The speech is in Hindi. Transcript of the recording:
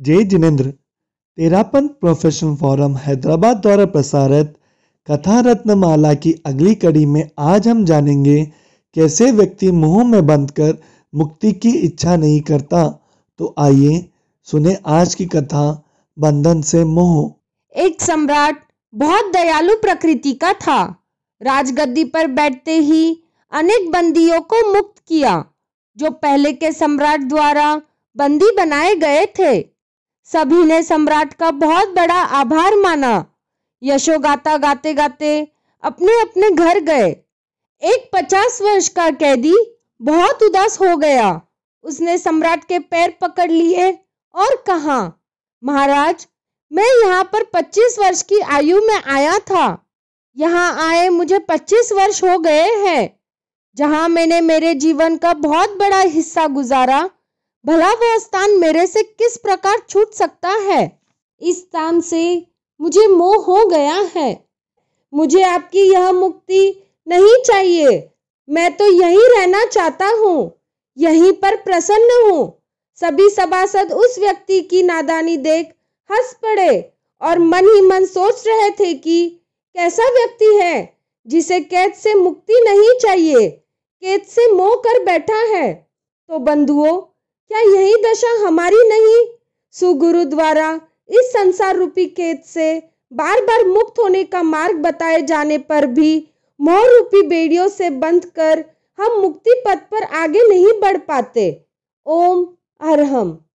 जय जिनेन्द्र, तेरापन प्रोफेशनल फोरम हैदराबाद द्वारा प्रसारित कथा रत्नमाला की अगली कड़ी में आज हम जानेंगे कैसे व्यक्ति मोह में बंद कर मुक्ति की इच्छा नहीं करता। तो आइए सुने आज की कथा, बंधन से मोह। एक सम्राट बहुत दयालु प्रकृति का था। राजगद्दी पर बैठते ही अनेक बंदियों को मुक्त किया, जो पहले के सम्राट द्वारा बंदी बनाए गए थे। सभी ने सम्राट का बहुत बड़ा आभार माना। यशो गाता गाते गाते अपने अपने घर गए। एक पचास वर्ष का कैदी बहुत उदास हो गया। उसने सम्राट के पैर पकड़ लिए और कहा, महाराज, मैं यहाँ पर 25 वर्ष की आयु में आया था। यहाँ आए मुझे 25 वर्ष हो गए हैं, जहाँ मैंने मेरे जीवन का बहुत बड़ा हिस्सा गुजारा। भला वह स्थान मेरे से किस प्रकार छूट सकता है? इस स्थान से मुझे मोह हो गया है। मुझे आपकी यह मुक्ति नहीं चाहिए। मैं तो यहीं रहना चाहता हूँ, यहीं पर प्रसन्न हूँ। सभी सभासद उस व्यक्ति की नादानी देख हंस पड़े और मन ही मन सोच रहे थे कि कैसा व्यक्ति है, जिसे कैद से मुक्ति नहीं चाहिए, कैद से मोह कर बैठा है। तो बंधुओं क्या यही दशा हमारी नहीं? सुगुरु द्वारा इस संसार रूपी केत से बार बार मुक्त होने का मार्ग बताए जाने पर भी मोह रूपी बेड़ियों से बंध कर हम मुक्ति पथ पर आगे नहीं बढ़ पाते। ओम अरहम।